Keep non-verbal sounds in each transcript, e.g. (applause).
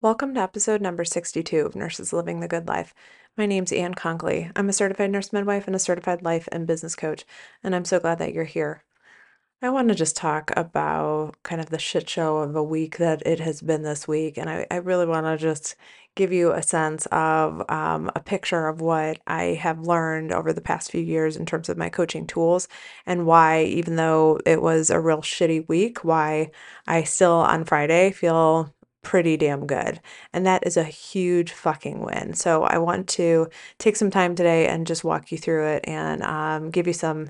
Welcome to episode number 62 of Nurses Living the Good Life. My name's Ann Conkley. I'm a certified nurse midwife and a certified life and business coach, and I'm so glad that you're here. I want to just talk about kind of the shit show of a week that it has been this week, and I, I really want to just give you a sense of um, a picture of what I have learned over the past few years in terms of my coaching tools, and why, even though it was a real shitty week, why I still on Friday feel pretty damn good. And that is a huge fucking win. So I want to take some time today and just walk you through it and um, give you some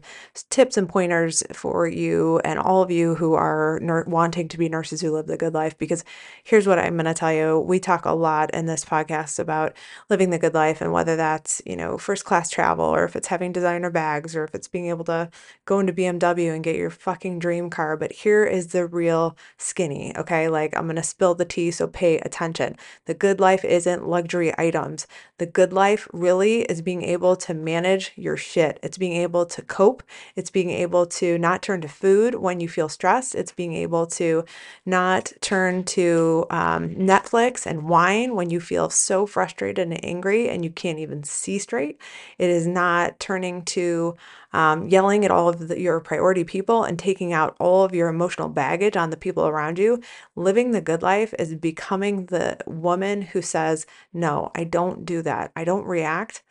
tips and pointers for you and all of you who are ner- wanting to be nurses who live the good life. Because here's what I'm going to tell you we talk a lot in this podcast about living the good life and whether that's, you know, first class travel or if it's having designer bags or if it's being able to go into BMW and get your fucking dream car. But here is the real skinny, okay? Like I'm going to spill the tea so pay attention. The good life isn't luxury items. The good life really is being able to manage your shit. It's being able to cope. It's being able to not turn to food when you feel stressed. It's being able to not turn to um, Netflix and wine when you feel so frustrated and angry and you can't even see straight. It is not turning to um, yelling at all of the, your priority people and taking out all of your emotional baggage on the people around you. Living the good life is becoming the woman who says, No, I don't do that. I don't react.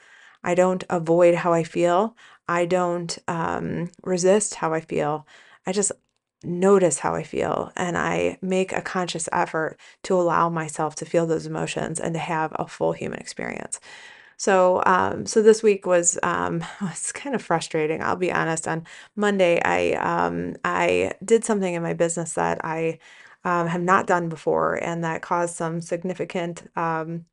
I don't avoid how I feel. I don't um, resist how I feel. I just notice how I feel and I make a conscious effort to allow myself to feel those emotions and to have a full human experience. So, um, so this week was um, (laughs) was kind of frustrating. I'll be honest. On Monday, I um, I did something in my business that I um, have not done before, and that caused some significant um,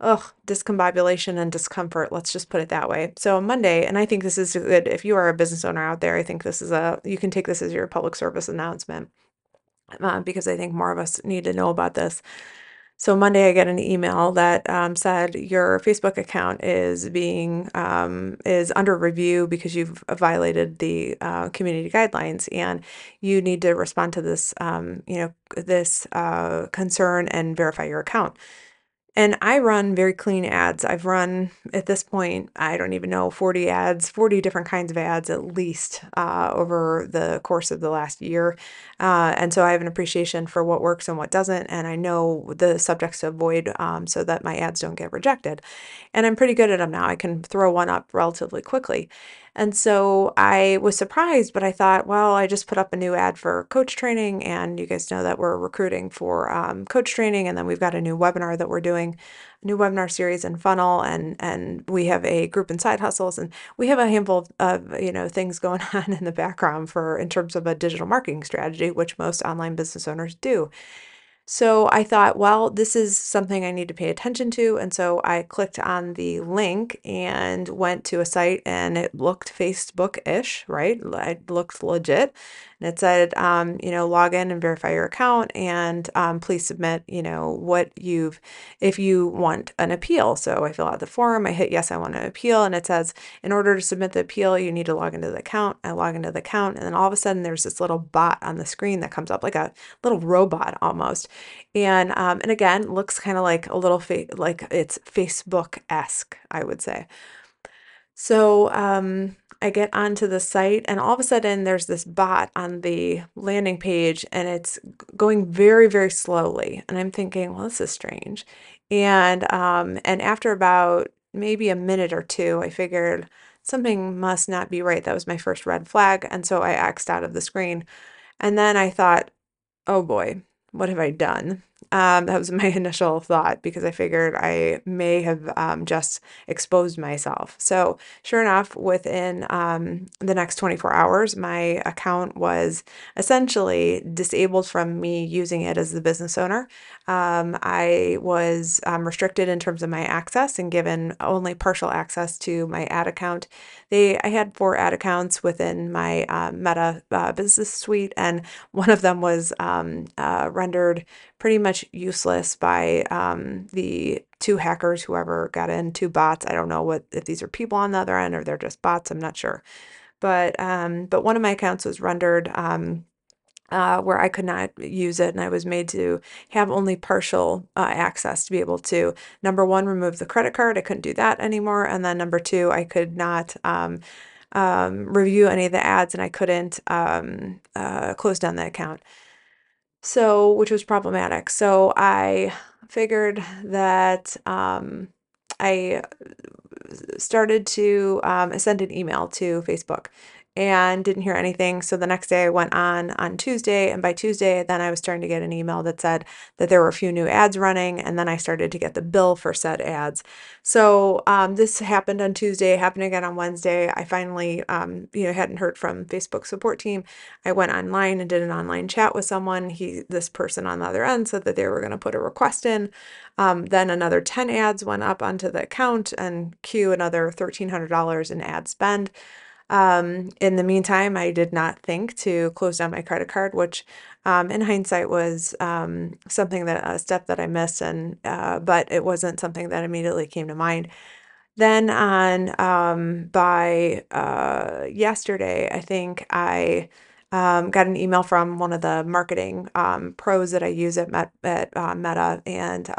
ugh, discombobulation and discomfort. Let's just put it that way. So Monday, and I think this is good. If you are a business owner out there, I think this is a you can take this as your public service announcement uh, because I think more of us need to know about this. So Monday, I get an email that um, said your Facebook account is being um, is under review because you've violated the uh, community guidelines, and you need to respond to this, um, you know, this uh, concern and verify your account. And I run very clean ads. I've run at this point, I don't even know, 40 ads, 40 different kinds of ads at least uh, over the course of the last year. Uh, and so I have an appreciation for what works and what doesn't. And I know the subjects to avoid um, so that my ads don't get rejected. And I'm pretty good at them now. I can throw one up relatively quickly. And so I was surprised, but I thought, well, I just put up a new ad for coach training, and you guys know that we're recruiting for um, coach training, and then we've got a new webinar that we're doing, a new webinar series and funnel, and and we have a group in side hustles, and we have a handful of, of you know things going (laughs) on in the background for in terms of a digital marketing strategy, which most online business owners do. So I thought, well, this is something I need to pay attention to. And so I clicked on the link and went to a site and it looked Facebook ish, right? It looked legit. And it said, um, you know, log in and verify your account and um, please submit, you know, what you've, if you want an appeal. So I fill out the form, I hit yes, I want to appeal. And it says, in order to submit the appeal, you need to log into the account. I log into the account. And then all of a sudden there's this little bot on the screen that comes up like a little robot almost. And, um, and again, looks kind of like a little, fa- like it's Facebook esque, I would say. So um, I get onto the site, and all of a sudden, there's this bot on the landing page, and it's going very, very slowly. And I'm thinking, well, this is strange. And um, and after about maybe a minute or two, I figured something must not be right. That was my first red flag, and so I X'd out of the screen. And then I thought, oh boy, what have I done? Um, that was (laughs) my initial thought because I figured I may have um, just exposed myself. So, sure enough, within um, the next 24 hours, my account was essentially disabled from me using it as the business owner. Um, I was um, restricted in terms of my access and given only partial access to my ad account. They, I had four ad accounts within my uh, Meta uh, business suite, and one of them was um, uh, rendered pretty much useless by um, the two hackers, whoever got in, two bots. I don't know what if these are people on the other end or they're just bots. I'm not sure, but um, but one of my accounts was rendered um, uh, where I could not use it, and I was made to have only partial uh, access to be able to number one remove the credit card. I couldn't do that anymore, and then number two, I could not um, um, review any of the ads, and I couldn't um, uh, close down the account. So, which was problematic. So I figured that um, I started to um, send an email to Facebook and didn't hear anything. So the next day I went on on Tuesday, and by Tuesday, then I was starting to get an email that said that there were a few new ads running, and then I started to get the bill for said ads. So um, this happened on Tuesday, happened again on Wednesday. I finally, um, you know, hadn't heard from Facebook support team. I went online and did an online chat with someone. He, this person on the other end, said that they were going to put a request in. Um, then another 10 ads went up onto the account and cue another $1,300 in ad spend. Um, in the meantime, I did not think to close down my credit card, which um, in hindsight was um, something that a step that I missed, and uh, but it wasn't something that immediately came to mind. Then on um, by uh, yesterday, I think I um, got an email from one of the marketing um, pros that I use at, Met, at uh, Meta, and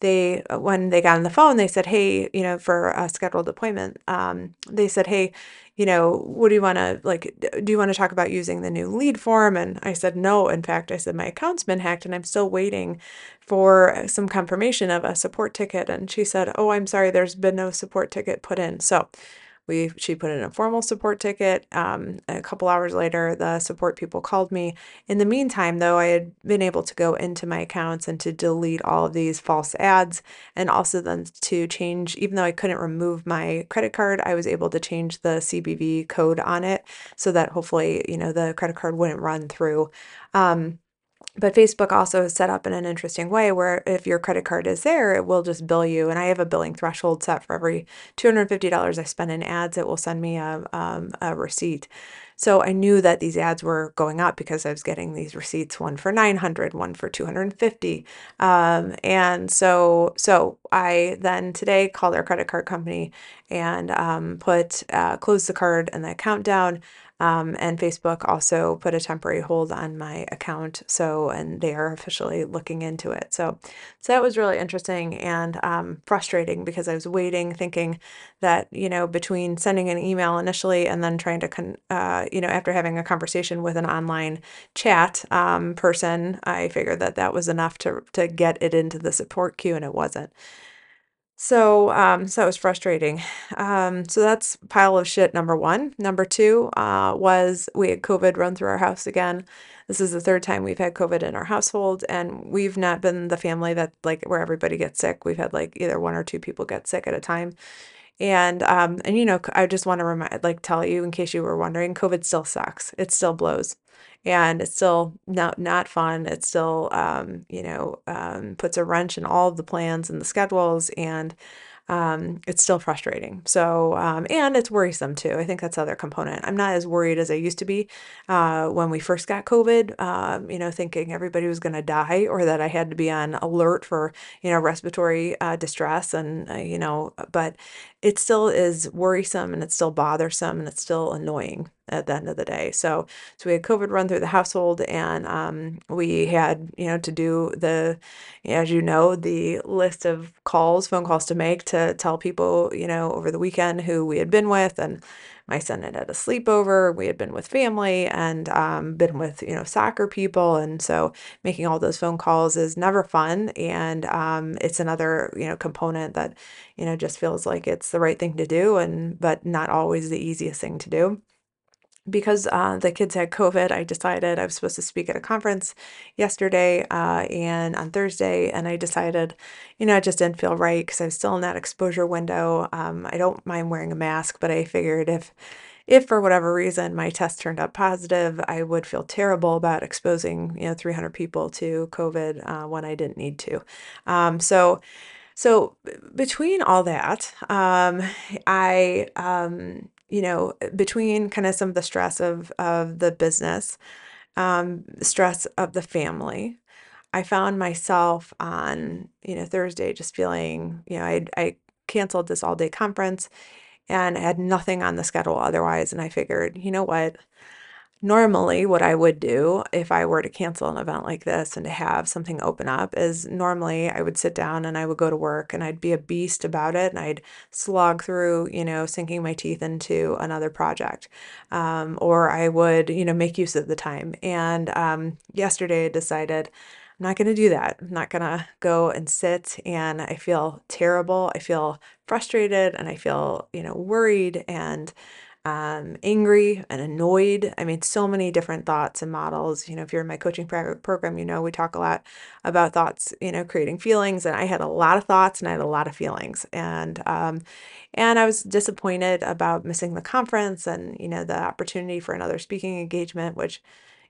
they when they got on the phone, they said, "Hey, you know, for a scheduled appointment, um, they said, "Hey, you know, what do you want to like? Do you want to talk about using the new lead form?" And I said, "No. In fact, I said my account's been hacked, and I'm still waiting for some confirmation of a support ticket." And she said, "Oh, I'm sorry, there's been no support ticket put in." So we she put in a formal support ticket. Um, a couple hours later, the support people called me. In the meantime, though, I had been able to go into my accounts and to delete all of these false ads, and also then to change. Even though I couldn't remove my credit card, I was able to change the CVV code on it so that hopefully, you know, the credit card wouldn't run through. Um, but Facebook also is set up in an interesting way where if your credit card is there, it will just bill you. And I have a billing threshold set for every $250 I spend in ads, it will send me a, um, a receipt. So I knew that these ads were going up because I was getting these receipts, one for 900, one for 250. Um, and so, so I then today called our credit card company and um, put, uh, closed the card and the account down. Um, and Facebook also put a temporary hold on my account. So, and they are officially looking into it. So, so that was really interesting and um, frustrating because I was waiting, thinking that, you know, between sending an email initially and then trying to, con- uh, you know, after having a conversation with an online chat um, person, I figured that that was enough to, to get it into the support queue and it wasn't. So, um, so it was frustrating. Um, so that's pile of shit number one. Number two, uh, was we had COVID run through our house again. This is the third time we've had COVID in our household, and we've not been the family that like where everybody gets sick. We've had like either one or two people get sick at a time. And um, and you know, I just want to remind, like, tell you in case you were wondering, COVID still sucks. It still blows, and it's still not not fun. It still, um, you know, um, puts a wrench in all of the plans and the schedules, and um, it's still frustrating. So, um, and it's worrisome too. I think that's the other component. I'm not as worried as I used to be uh, when we first got COVID, um, you know, thinking everybody was going to die or that I had to be on alert for, you know, respiratory uh, distress. And, uh, you know, but it still is worrisome and it's still bothersome and it's still annoying at the end of the day. So, so we had COVID run through the household, and um, we had, you know, to do the, as you know, the list of calls, phone calls to make to tell people, you know, over the weekend who we had been with, and my son had had a sleepover. We had been with family and um, been with, you know, soccer people, and so making all those phone calls is never fun, and um, it's another, you know, component that, you know, just feels like it's the right thing to do, and but not always the easiest thing to do because uh, the kids had COVID, I decided I was supposed to speak at a conference yesterday uh, and on Thursday, and I decided, you know, it just didn't feel right because I was still in that exposure window. Um, I don't mind wearing a mask, but I figured if if for whatever reason my test turned up positive, I would feel terrible about exposing, you know, 300 people to COVID uh, when I didn't need to. Um, so, so between all that, um, I um, you know, between kind of some of the stress of of the business, um, stress of the family, I found myself on, you know, Thursday just feeling, you know, I I canceled this all day conference and I had nothing on the schedule otherwise. And I figured, you know what? Normally what I would do if I were to cancel an event like this and to have something open up is normally I would sit down and I would go to work and I'd be a beast about it and I'd slog through, you know, sinking my teeth into another project. Um, or I would, you know, make use of the time. And um, yesterday I decided I'm not going to do that. I'm not going to go and sit and I feel terrible. I feel frustrated and I feel, you know, worried and um, angry and annoyed. I mean, so many different thoughts and models. You know, if you're in my coaching program, you know, we talk a lot about thoughts, you know, creating feelings. And I had a lot of thoughts and I had a lot of feelings. And, um, and I was disappointed about missing the conference and, you know, the opportunity for another speaking engagement, which,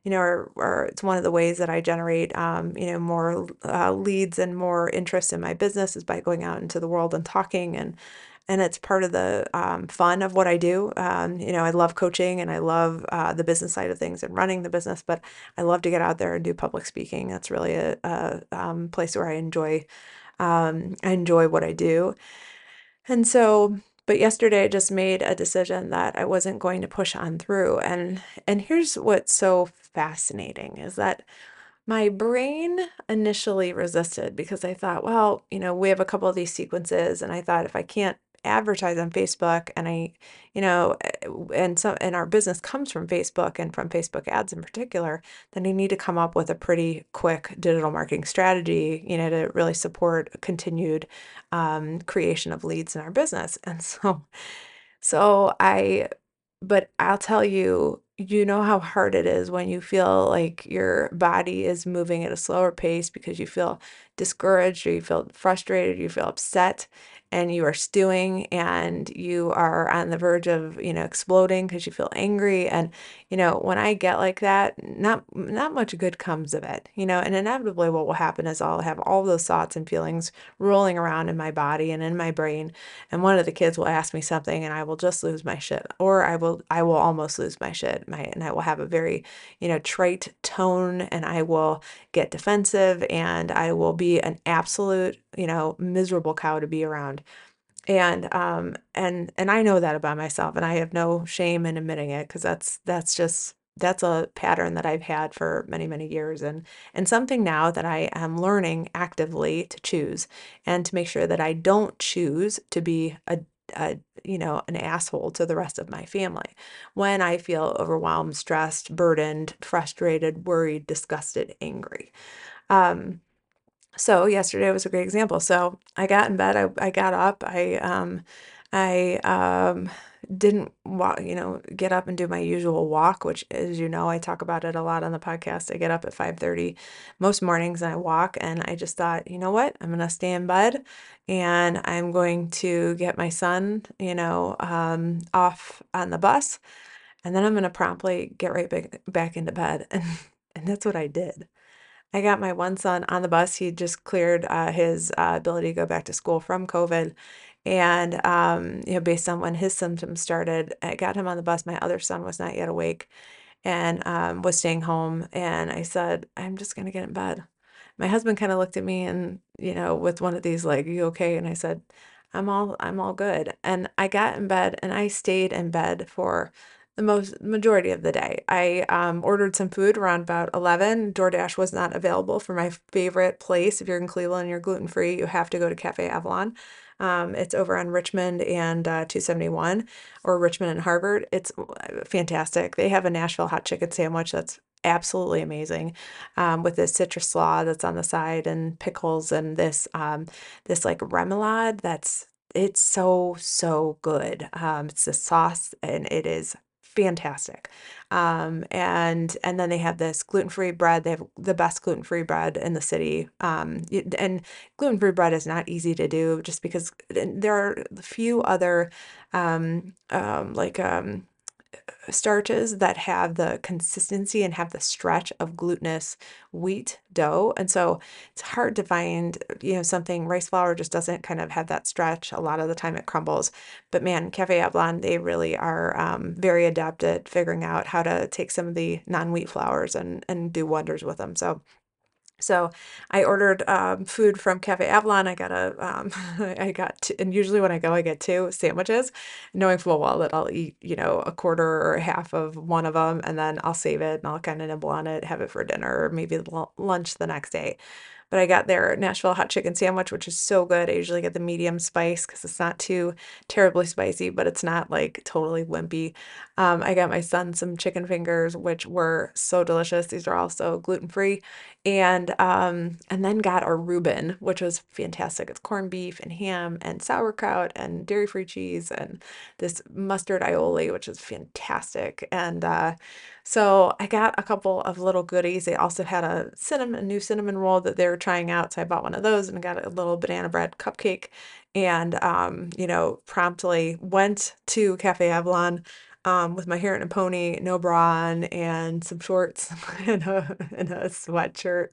you know, or, it's one of the ways that I generate, um, you know, more uh, leads and more interest in my business is by going out into the world and talking and and it's part of the um, fun of what I do. Um, you know, I love coaching and I love uh, the business side of things and running the business, but I love to get out there and do public speaking. That's really a, a um, place where I enjoy. Um, I enjoy what I do, and so. But yesterday, I just made a decision that I wasn't going to push on through. And and here's what's so fascinating is that my brain initially resisted because I thought, well, you know, we have a couple of these sequences, and I thought if I can't advertise on Facebook and I, you know, eh, and so and our business comes from Facebook and from Facebook ads in particular, then I need to come up with a pretty quick digital marketing strategy, you know, to really support continued um, creation of leads in our business. (laughs) And so, so I, but I'll tell you, you know how hard it is when you feel like your body is moving at a slower pace because you feel discouraged or you feel frustrated, or you feel upset and you are stewing and you are on the verge of, you know, exploding because you feel angry. And, you know, when I get like that, not not much good comes of it, you know, and inevitably what will happen is I'll have all those thoughts and feelings rolling around in my body and in my brain. And one of the kids will ask me something and I will just lose my shit. Or I will I will almost lose my shit. My and I will have a very, you know, trite tone and I will get defensive and I will be an absolute you know, miserable cow to be around. And um and and I know that about myself and I have no shame in admitting it because that's that's just that's a pattern that I've had for many many years and and something now that I am learning actively to choose and to make sure that I don't choose to be a a you know an asshole to the rest of my family when I feel overwhelmed, stressed, burdened, frustrated, worried, disgusted, angry. Um so yesterday was a great example. So I got in bed, I, I got up, I um I um didn't walk, you know, get up and do my usual walk, which as you know, I talk about it a lot on the podcast. I get up at 5:30 most mornings and I walk and I just thought, you know what? I'm going to stay in bed and I'm going to get my son, you know, um, off on the bus and then I'm going to promptly get right back, back into bed. (laughs) And and that's what I did. I got my one son on the bus. He just cleared uh, his uh, ability to go back to school from COVID. And, um, you know, based on when his symptoms started, I got him on the bus. My other son was not yet awake and um, was staying home. And I said, I'm just going to get in bed. My husband kind of looked at me and, you know, with one of these, like, you okay? And I said, I'm all, I'm all good. And I got in bed and I stayed in bed for the most majority of the day. I um, ordered some food around about 11. DoorDash was not available for my favorite place. If you're in Cleveland and you're gluten free, you have to go to Cafe Avalon. Um, it's over on Richmond and uh, 271 or Richmond and Harvard. It's uh, fantastic. They have a Nashville hot chicken sandwich that's absolutely amazing um, with this citrus slaw that's on the side and pickles and this um, this like remoulade that's it's so so good um, it's a sauce and it is fantastic. Um, and and then they have this gluten-free bread. They have the best gluten-free bread in the city. Um, and gluten-free bread is not easy to do just because there are a few other um, um, like um, starches that have the consistency and have the stretch of glutinous wheat dough. And so it's hard to find, you know, something rice flour just doesn't kind of have that stretch. A lot of the time it crumbles. But man, Cafe Avalon, they really are um, very adept at figuring out how to take some of the non-wheat flours and and do wonders with them. So So I ordered um, food from Cafe Avalon. I got a, um, (laughs) I got, two, and usually when I go, I get two sandwiches, knowing full well that I'll eat, you know, a quarter or a half of one of them, and then I'll save it and I'll kind of nibble on it, have it for dinner or maybe lunch the next day. But I got their Nashville hot chicken sandwich, which is so good. I usually get the medium spice because it's not too terribly spicy, but it's not like totally wimpy. Um, I got my son some chicken fingers, which were so delicious. These are also gluten free, and um, and then got a Reuben, which was fantastic. It's corned beef and ham and sauerkraut and dairy free cheese and this mustard aioli, which is fantastic. And uh, so I got a couple of little goodies. They also had a cinnamon, a new cinnamon roll that they were trying out. So I bought one of those and got a little banana bread cupcake and, um, you know, promptly went to Cafe Avalon um, with my hair in a pony, no bra on, and some shorts (laughs) and a, and a sweatshirt.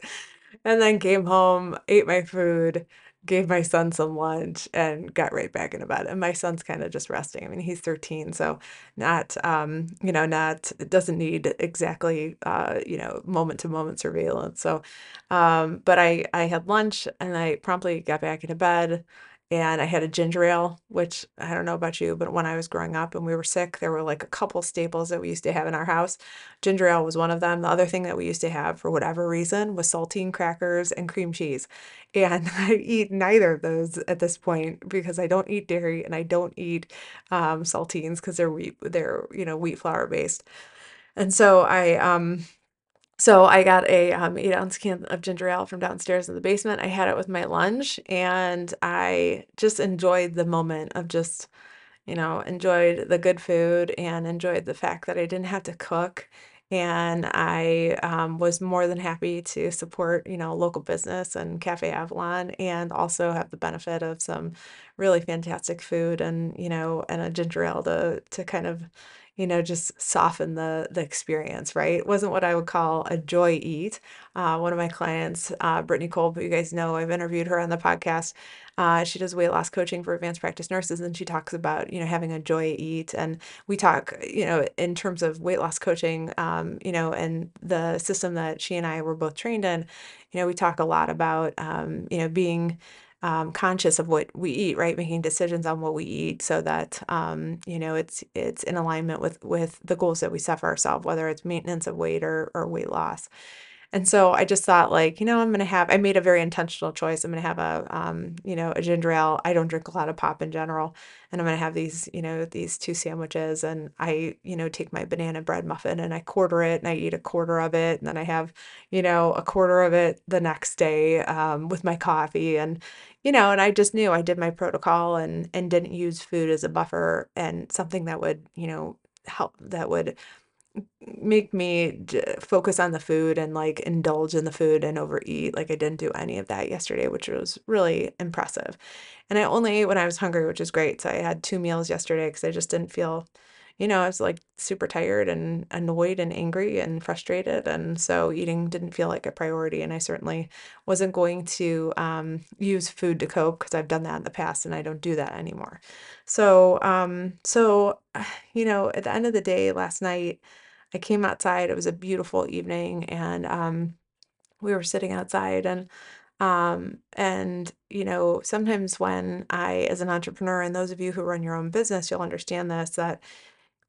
And then came home, ate my food, gave my son some lunch and got right back into bed. And my son's kind of just resting. I mean, he's 13, so not, um, you know, not, it doesn't need exactly, uh, you know, moment to moment surveillance. So, um, but I, I had lunch and I promptly got back into bed and I had a ginger ale, which I don't know about you, but when I was growing up and we were sick, there were like a couple staples that we used to have in our house. Ginger ale was one of them. The other thing that we used to have for whatever reason was saltine crackers and cream cheese. And (laughs) I eat neither of those at this point because I don't eat dairy and I don't eat um, saltines because they're wheat, they're, you know, wheat flour based. And so I, um, so I got a um, eight ounce can of ginger ale from downstairs in the basement. I had it with my lunch and I just enjoyed the moment of just, you know, enjoyed the good food and enjoyed the fact that I didn't have to cook. And I um, was more than happy to support, you know, local business and Cafe Avalon and also have the benefit of some really fantastic food and, you know, and a ginger ale to, to kind of, you know, just soften the the experience, right? It wasn't what I would call a joy eat. Uh, one of my clients, uh, Brittany Cole, but you guys know, I've interviewed her on the podcast. Uh, she does weight loss coaching for advanced practice nurses, and she talks about you know having a joy eat. And we talk, you know, in terms of weight loss coaching, um, you know, and the system that she and I were both trained in. You know, we talk a lot about um, you know being um, conscious of what we eat, right? Making decisions on what we eat so that um, you know it's it's in alignment with with the goals that we set for ourselves, whether it's maintenance of weight or or weight loss. And so I just thought like, you know, I'm gonna have I made a very intentional choice. I'm gonna have a um, you know, a ginger ale. I don't drink a lot of pop in general. And I'm gonna have these, you know, these two sandwiches and I, you know, take my banana bread muffin and I quarter it and I eat a quarter of it and then I have, you know, a quarter of it the next day um, with my coffee and you know, and I just knew I did my protocol and and didn't use food as a buffer and something that would, you know, help that would make me focus on the food and like indulge in the food and overeat. Like I didn't do any of that yesterday, which was really impressive. And I only ate when I was hungry, which is great. So I had two meals yesterday because I just didn't feel, you know, I was like super tired and annoyed and angry and frustrated. And so eating didn't feel like a priority. And I certainly wasn't going to um, use food to cope because I've done that in the past and I don't do that anymore. So, um, so, (sighs) you know, at the end of the day last night, I came outside. It was a beautiful evening, and um, we were sitting outside and um, and you know, sometimes when I, as an entrepreneur, and those of you who run your own business, you'll understand this that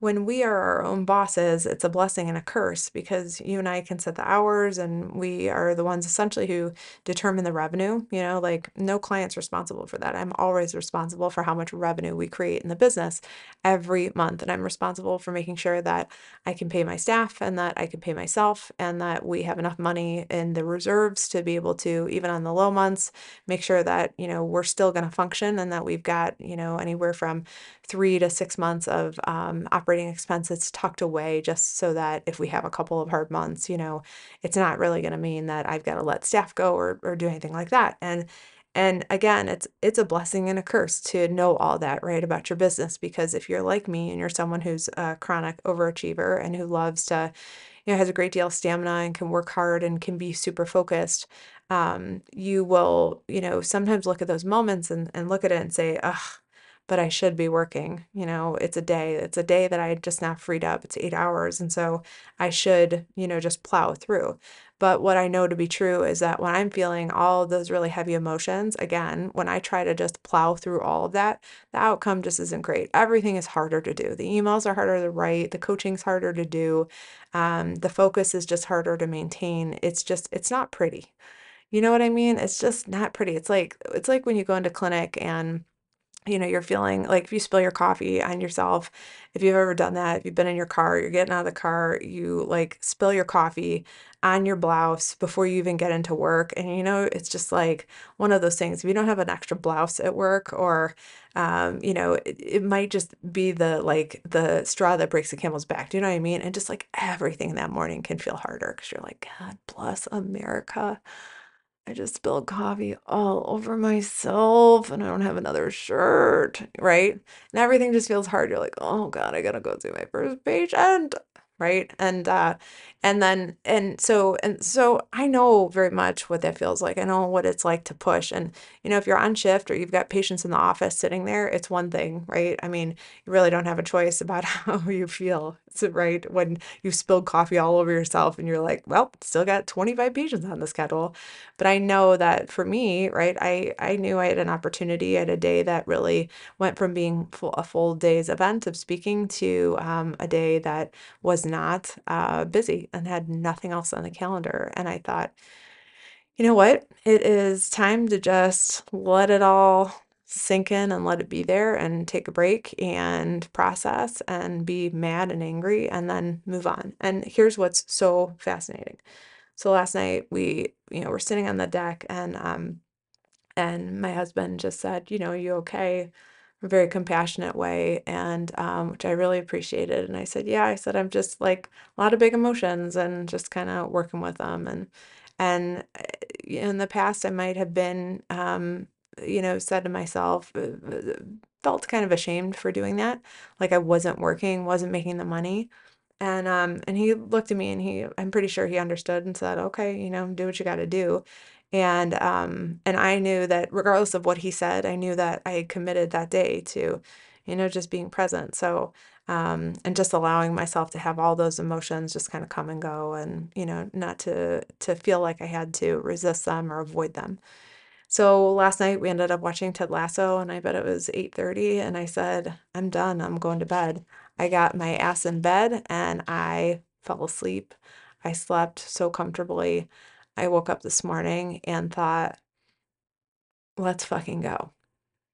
when we are our own bosses, it's a blessing and a curse because you and I can set the hours and we are the ones essentially who determine the revenue. You know, like no client's responsible for that. I'm always responsible for how much revenue we create in the business every month. And I'm responsible for making sure that I can pay my staff and that I can pay myself and that we have enough money in the reserves to be able to, even on the low months, make sure that, you know, we're still going to function and that we've got, you know, anywhere from three to six months of um, operating expenses tucked away just so that if we have a couple of hard months, you know, it's not really going to mean that I've got to let staff go or, or do anything like that. And and again, it's it's a blessing and a curse to know all that right about your business because if you're like me and you're someone who's a chronic overachiever and who loves to, you know, has a great deal of stamina and can work hard and can be super focused, um, you will, you know, sometimes look at those moments and, and look at it and say, ugh, but I should be working. You know, it's a day. It's a day that I just now freed up. It's eight hours. And so I should, you know, just plow through. But what I know to be true is that when I'm feeling all those really heavy emotions, again, when I try to just plow through all of that, the outcome just isn't great. Everything is harder to do. The emails are harder to write, the coaching's harder to do, um, the focus is just harder to maintain. It's just, it's not pretty. You know what I mean? It's just not pretty. It's like it's like when you go into clinic and you know, you're feeling like if you spill your coffee on yourself, if you've ever done that, if you've been in your car, you're getting out of the car, you like spill your coffee on your blouse before you even get into work. And you know, it's just like one of those things. If you don't have an extra blouse at work, or, um, you know, it, it might just be the like the straw that breaks the camel's back. Do you know what I mean? And just like everything that morning can feel harder because you're like, God bless America. I just spilled coffee all over myself and I don't have another shirt, right? And everything just feels hard. You're like, oh God, I gotta go see my first patient right and uh and then and so and so i know very much what that feels like i know what it's like to push and you know if you're on shift or you've got patients in the office sitting there it's one thing right i mean you really don't have a choice about (laughs) how you feel (laughs) right when you spilled coffee all over yourself and you're like well still got 25 patients on the schedule but i know that for me right i i knew i had an opportunity at a day that really went from being full, a full day's event of speaking to um, a day that was not uh, busy and had nothing else on the calendar. And I thought, you know what? It is time to just let it all sink in and let it be there and take a break and process and be mad and angry and then move on. And here's what's so fascinating. So last night we, you know, we're sitting on the deck and um and my husband just said, you know, you okay? a very compassionate way and um, which I really appreciated. And I said, yeah, I said, I'm just like a lot of big emotions and just kind of working with them. And, and uh, in the past, I might have been, um, you know, said to myself, uh, uh, felt kind of ashamed for doing that. Like I wasn't working, wasn't making the money. And um and he looked at me and he I'm pretty sure he understood and said, "Okay, you know, do what you got to do." And um and I knew that regardless of what he said, I knew that I had committed that day to, you know, just being present. So um and just allowing myself to have all those emotions just kind of come and go and, you know, not to to feel like I had to resist them or avoid them. So last night we ended up watching Ted Lasso and I bet it was 8:30 and I said, "I'm done. I'm going to bed." I got my ass in bed and I fell asleep. I slept so comfortably. I woke up this morning and thought, let's fucking go.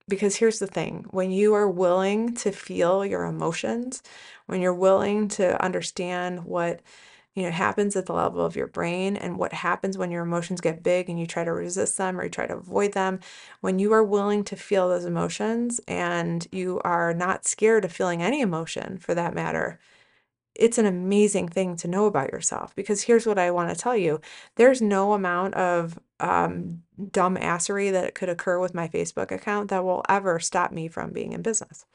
Because here's the thing when you are willing to feel your emotions, when you're willing to understand what you know happens at the level of your brain and what happens when your emotions get big and you try to resist them or you try to avoid them when you are willing to feel those emotions and you are not scared of feeling any emotion for that matter it's an amazing thing to know about yourself because here's what I want to tell you. There's no amount of um, dumb assery that could occur with my Facebook account that will ever stop me from being in business.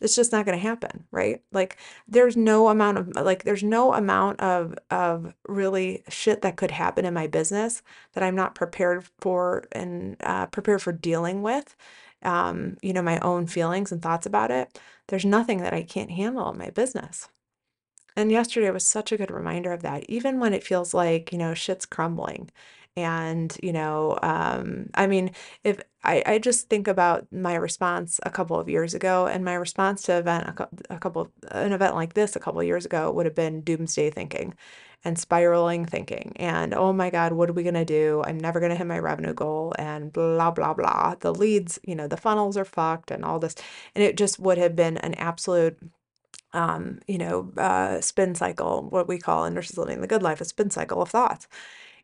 It's just not going to happen, right? Like there's no amount of like there's no amount of of really shit that could happen in my business that I'm not prepared for and uh, prepared for dealing with. Um, you know, my own feelings and thoughts about it. There's nothing that I can't handle in my business. And yesterday was such a good reminder of that, even when it feels like, you know, shit's crumbling. And, you know, um, I mean, if I, I just think about my response a couple of years ago, and my response to event a, a couple an event like this a couple of years ago would have been doomsday thinking and spiraling thinking and oh my god what are we going to do i'm never going to hit my revenue goal and blah blah blah the leads you know the funnels are fucked and all this and it just would have been an absolute um, you know, uh, spin cycle, what we call in Nurses Living the Good Life, a spin cycle of thoughts.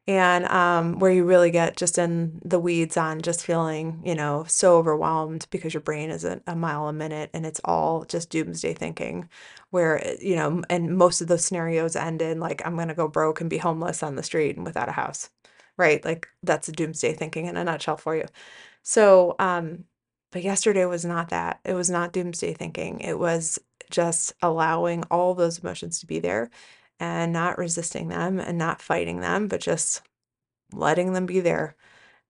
And um, where you really get just in the weeds on just feeling, you know, so overwhelmed because your brain isn't a mile a minute and it's all just doomsday thinking, where, you know, and most of those scenarios end in like, I'm going to go broke and be homeless on the street and without a house, right? Like that's a doomsday thinking in a nutshell for you. So, um, but yesterday was not that. It was not doomsday thinking. It was just allowing all those emotions to be there and not resisting them and not fighting them, but just letting them be there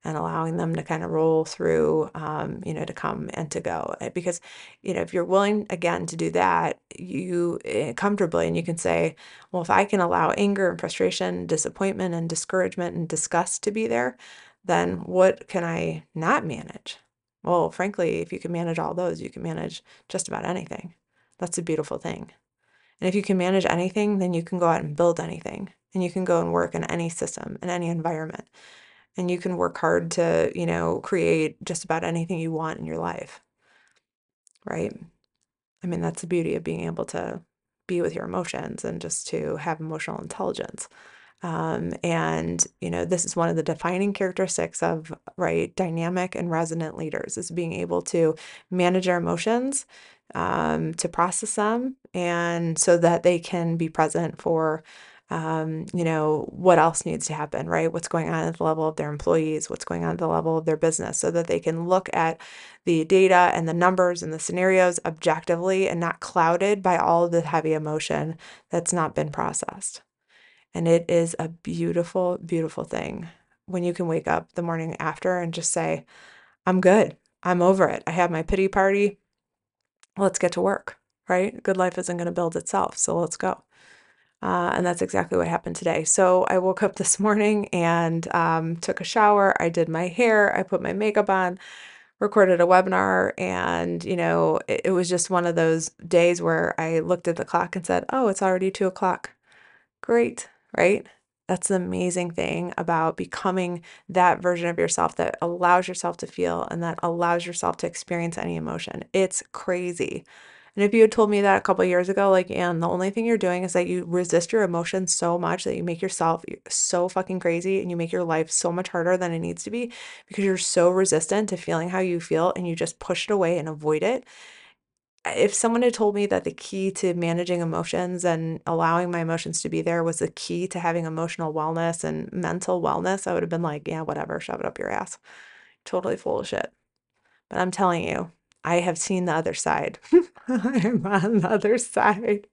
and allowing them to kind of roll through, um, you know, to come and to go. Eh, because, you know, if you're willing again to do that, you uh, comfortably and you can say, well, if I can allow anger and frustration, disappointment and discouragement and disgust to be there, then what can I not manage? Well, frankly, if you can manage all those, you can manage just about anything. That's a beautiful thing. And if you can manage anything, then you can go out and build anything. And you can go and work in any system, in any environment and you can work hard to, you know, create just about anything you want in your life. Right? I mean, that's the beauty of being able to be with your emotions and just to have emotional intelligence. Um, and you know, this is one of the defining characteristics of right dynamic and resonant leaders is being able to manage our emotions, um, to process them, and so that they can be present for um, you know, what else needs to happen, right? What's going on at the level of their employees, what's going on at the level of their business, so that they can look at the data and the numbers and the scenarios objectively and not clouded by all the heavy emotion that's not been processed. And it is a beautiful, beautiful thing when you can wake up the morning after and just say, I'm good. I'm over it. I have my pity party. Let's get to work, right? Good life isn't going to build itself. So let's go. Uh, and that's exactly what happened today. So I woke up (laughs) this morning and um, took a shower. I did my hair. I put my makeup on, recorded a webinar. And, you know, it, it was just one of those days where I looked at the clock and said, oh, it's already two o'clock. Great, right? That's the amazing thing about becoming that version of yourself that allows yourself to feel and that allows yourself to experience any emotion. It's crazy. And if you had told me that a couple years ago, like, and the only thing you're doing is that you resist your emotions so much that you make yourself so fucking crazy and you make your life so much harder than it needs to be because you're so resistant to feeling how you feel and you just push it away and avoid it. If someone had told me that the key to managing emotions and allowing my emotions to be there was the key to having emotional wellness and mental wellness, I would have been like, yeah, whatever, shove it up your ass. Totally full of shit. But I'm telling you, I have seen the other side. (laughs) I am on the other side.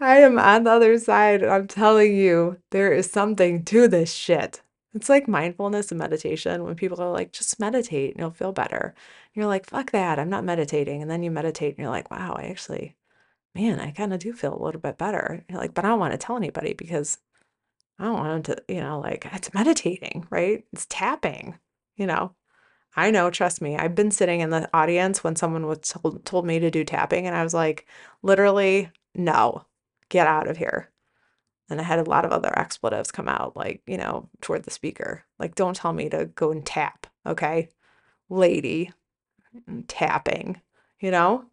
I am on the other side. I'm telling you, there is something to this shit. It's like mindfulness and meditation when people are like, just meditate and you'll feel better. You're like, fuck that. I'm not meditating. And then you meditate and you're like, wow, I actually, man, I kind of do feel a little bit better. You're like, but I don't want to tell anybody because I don't want them to, you know, like it's meditating, right? It's tapping, you know. I know, trust me. I've been sitting in the audience when someone was told, told me to do tapping, and I was like, literally, no, get out of here. And I had a lot of other expletives come out, like, you know, toward the speaker. Like, don't tell me to go and tap, okay? Lady, Mm, tapping, you know?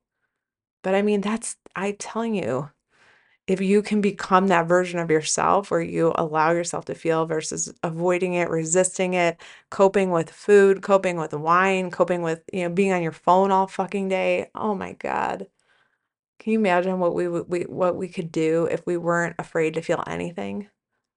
But I mean, that's, I'm telling you, if you can become that version of yourself where you allow yourself to feel versus avoiding it, resisting it, coping with food, coping with wine, coping with, you know, being on your phone all fucking day. Oh my God. Can you imagine what we would we what we could do if we weren't afraid to feel anything?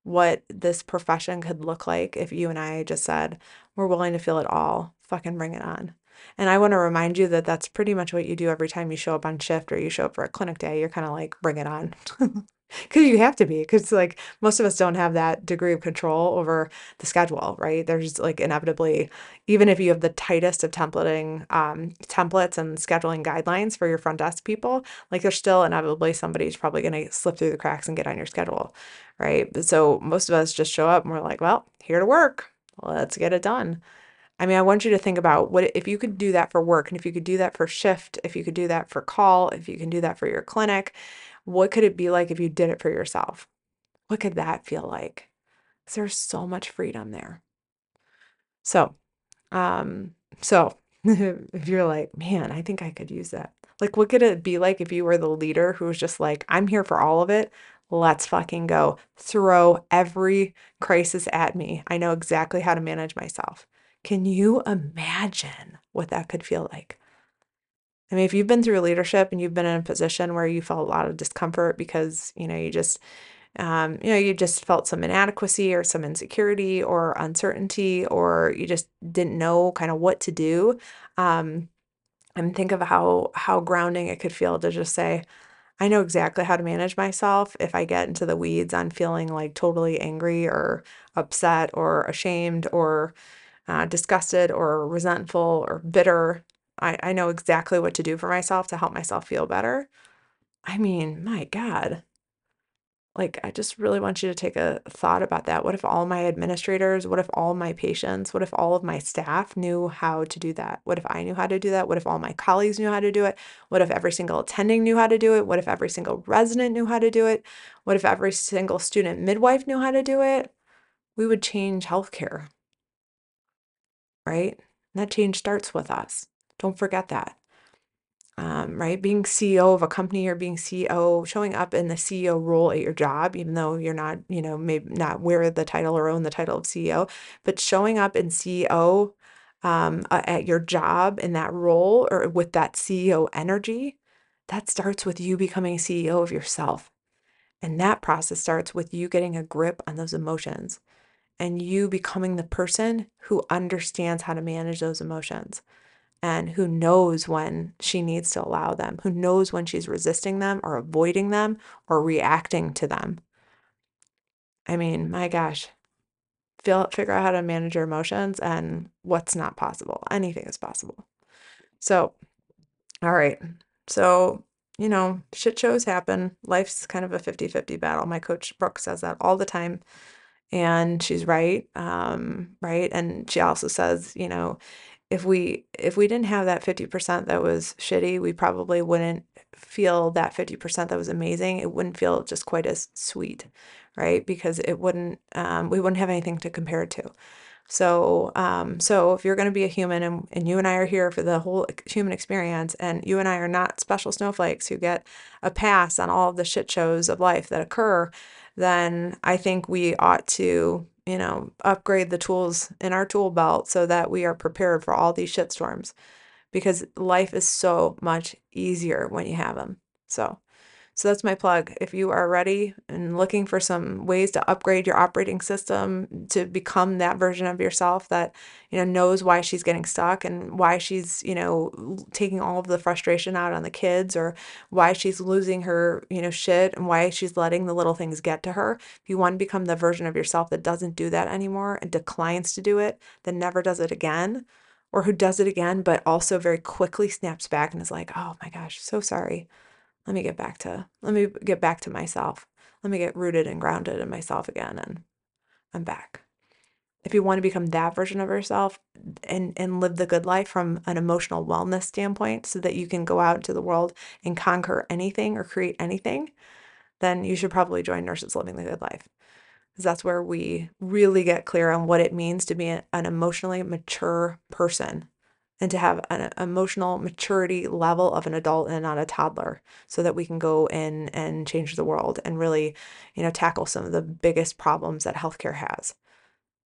What this profession could look like if you and I just said, we're willing to feel it all. Fucking bring it on. And I want to remind you that that's pretty much what you do every time you show up on shift or you show up for a clinic day. You're kind of like, bring it on. (laughs) Because you have to be, because like most of us don't have that degree of control over the schedule, right? There's like inevitably, even if you have the tightest of templating um, templates and scheduling guidelines for your front desk people, like there's still inevitably somebody's probably going to slip through the cracks and get on your schedule, right? So most of us just show up and we're like, well, here to work. Let's get it done. I mean, I want you to think about what if you could do that for work and if you could do that for shift, if you could do that for call, if you can do that for your clinic, what could it be like if you did it for yourself? What could that feel like? There's so much freedom there. So, um, so (laughs) if you're like, man, I think I could use that. Like, what could it be like if you were the leader who was just like, I'm here for all of it. Let's fucking go. Throw every crisis at me. I know exactly how to manage myself. Can you imagine what that could feel like? I mean, if you've been through leadership and you've been in a position where you felt a lot of discomfort because, you know, you just, um, you know, you just felt some inadequacy or some insecurity or uncertainty, or you just didn't know kind of what to do. Um, and think of how how grounding it could feel to just say, I know exactly how to manage myself if I get into the weeds on feeling like totally angry or upset or ashamed or uh, disgusted or resentful or bitter. I, I know exactly what to do for myself to help myself feel better. I mean, my God. Like, I just really want you to take a thought about that. What if all my administrators, what if all my patients, what if all of my staff knew how to do that? What if I knew how to do that? What if all my colleagues knew how to do it? What if every single attending knew how to do it? What if every single resident knew how to do it? What if every single student midwife knew how to do it? We would change healthcare, right? And that change starts with us. Don't forget that um, right? Being CEO of a company or being CEO, showing up in the CEO role at your job, even though you're not, you know, maybe not wear the title or own the title of CEO, but showing up in CEO um, at your job in that role or with that CEO energy, that starts with you becoming CEO of yourself. And that process starts with you getting a grip on those emotions and you becoming the person who understands how to manage those emotions and who knows when she needs to allow them, who knows when she's resisting them or avoiding them or reacting to them. I mean, my gosh, feel, figure out how to manage your emotions and what's not possible. Anything is possible. So, all right. So, you know, shit shows happen. Life's kind of a 50 50 battle. My coach Brooke says that all the time. And she's right. Um, right. And she also says, you know, if we if we didn't have that 50% that was shitty, we probably wouldn't feel that 50% that was amazing. It wouldn't feel just quite as sweet, right? Because it wouldn't um, we wouldn't have anything to compare it to. So, um, so if you're going to be a human and, and you and I are here for the whole human experience, and you and I are not special snowflakes who get a pass on all of the shit shows of life that occur, then I think we ought to you know, upgrade the tools in our tool belt so that we are prepared for all these shitstorms because life is so much easier when you have them. So, so that's my plug. If you are ready and looking for some ways to upgrade your operating system to become that version of yourself that, you know, knows why she's getting stuck and why she's, you know, taking all of the frustration out on the kids or why she's losing her, you know, shit and why she's letting the little things get to her. If you want to become the version of yourself that doesn't do that anymore and declines to do it, then never does it again, or who does it again, but also very quickly snaps back and is like, oh my gosh, so sorry let me get back to let me get back to myself. Let me get rooted and grounded in myself again and i'm back. If you want to become that version of yourself and and live the good life from an emotional wellness standpoint so that you can go out into the world and conquer anything or create anything then you should probably join nurses living the good life. Because that's where we really get clear on what it means to be an emotionally mature person and to have an emotional maturity level of an adult and not a toddler so that we can go in and change the world and really you know tackle some of the biggest problems that healthcare has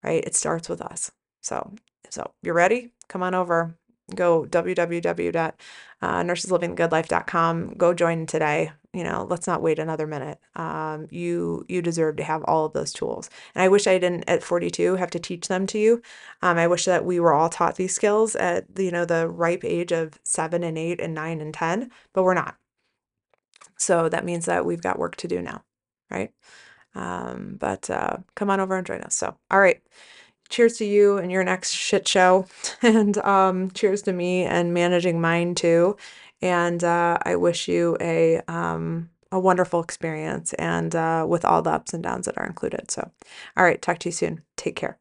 right? It starts with us. So so you're ready? Come on over go www.nurseslivingthegoodlife.com go join today you know let's not wait another minute. Um, you you deserve to have all of those tools. And i wish i didn't at 42 have to teach them to you. Um, i wish that we were all taught these skills at you know the ripe age of seven and eight and nine and ten but we're not. So that means that we've got work to do now right? Um, but uh, come on over and join us. So all right cheers to you and your next shit show. (laughs) and um, cheers to me and managing mine too. And uh, I wish you a um, a wonderful experience and uh, with all the ups and downs that are included. So, all right, talk to you soon. Take care.